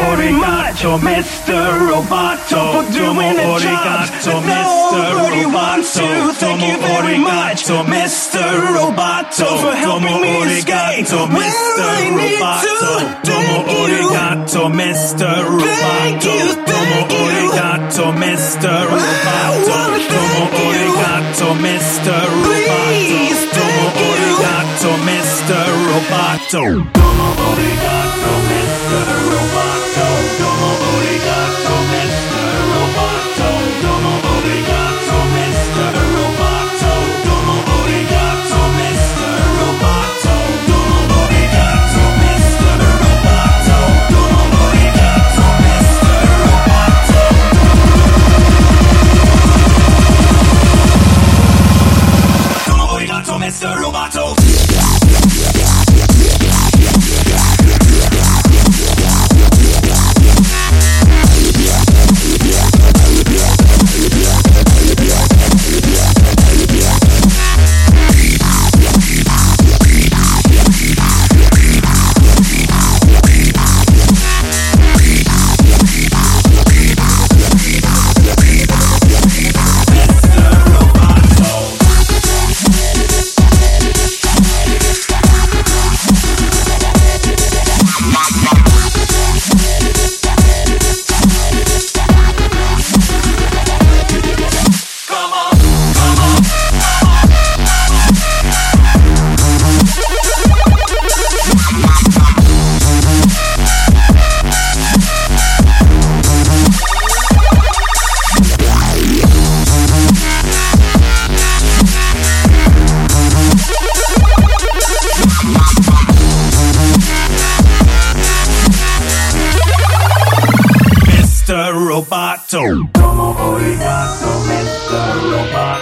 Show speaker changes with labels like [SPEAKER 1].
[SPEAKER 1] arigato, Mr. Roboto.
[SPEAKER 2] for doing the job that nobody wants to. Thank you very much,
[SPEAKER 1] oh,
[SPEAKER 2] Mr. Roboto, for helping me escape where I need to. Thank you.
[SPEAKER 1] Mr.
[SPEAKER 2] Thank
[SPEAKER 1] Roboto.
[SPEAKER 2] you,
[SPEAKER 1] Domo
[SPEAKER 2] thank you.
[SPEAKER 1] Mr. Roboto.
[SPEAKER 2] thank you.
[SPEAKER 1] Mr.
[SPEAKER 2] Please,
[SPEAKER 1] Roboto. Domo
[SPEAKER 2] thank you.
[SPEAKER 1] Mr. Roboto. Arigato, Mr. Roboto. Domo arigato, Mr. Roboto.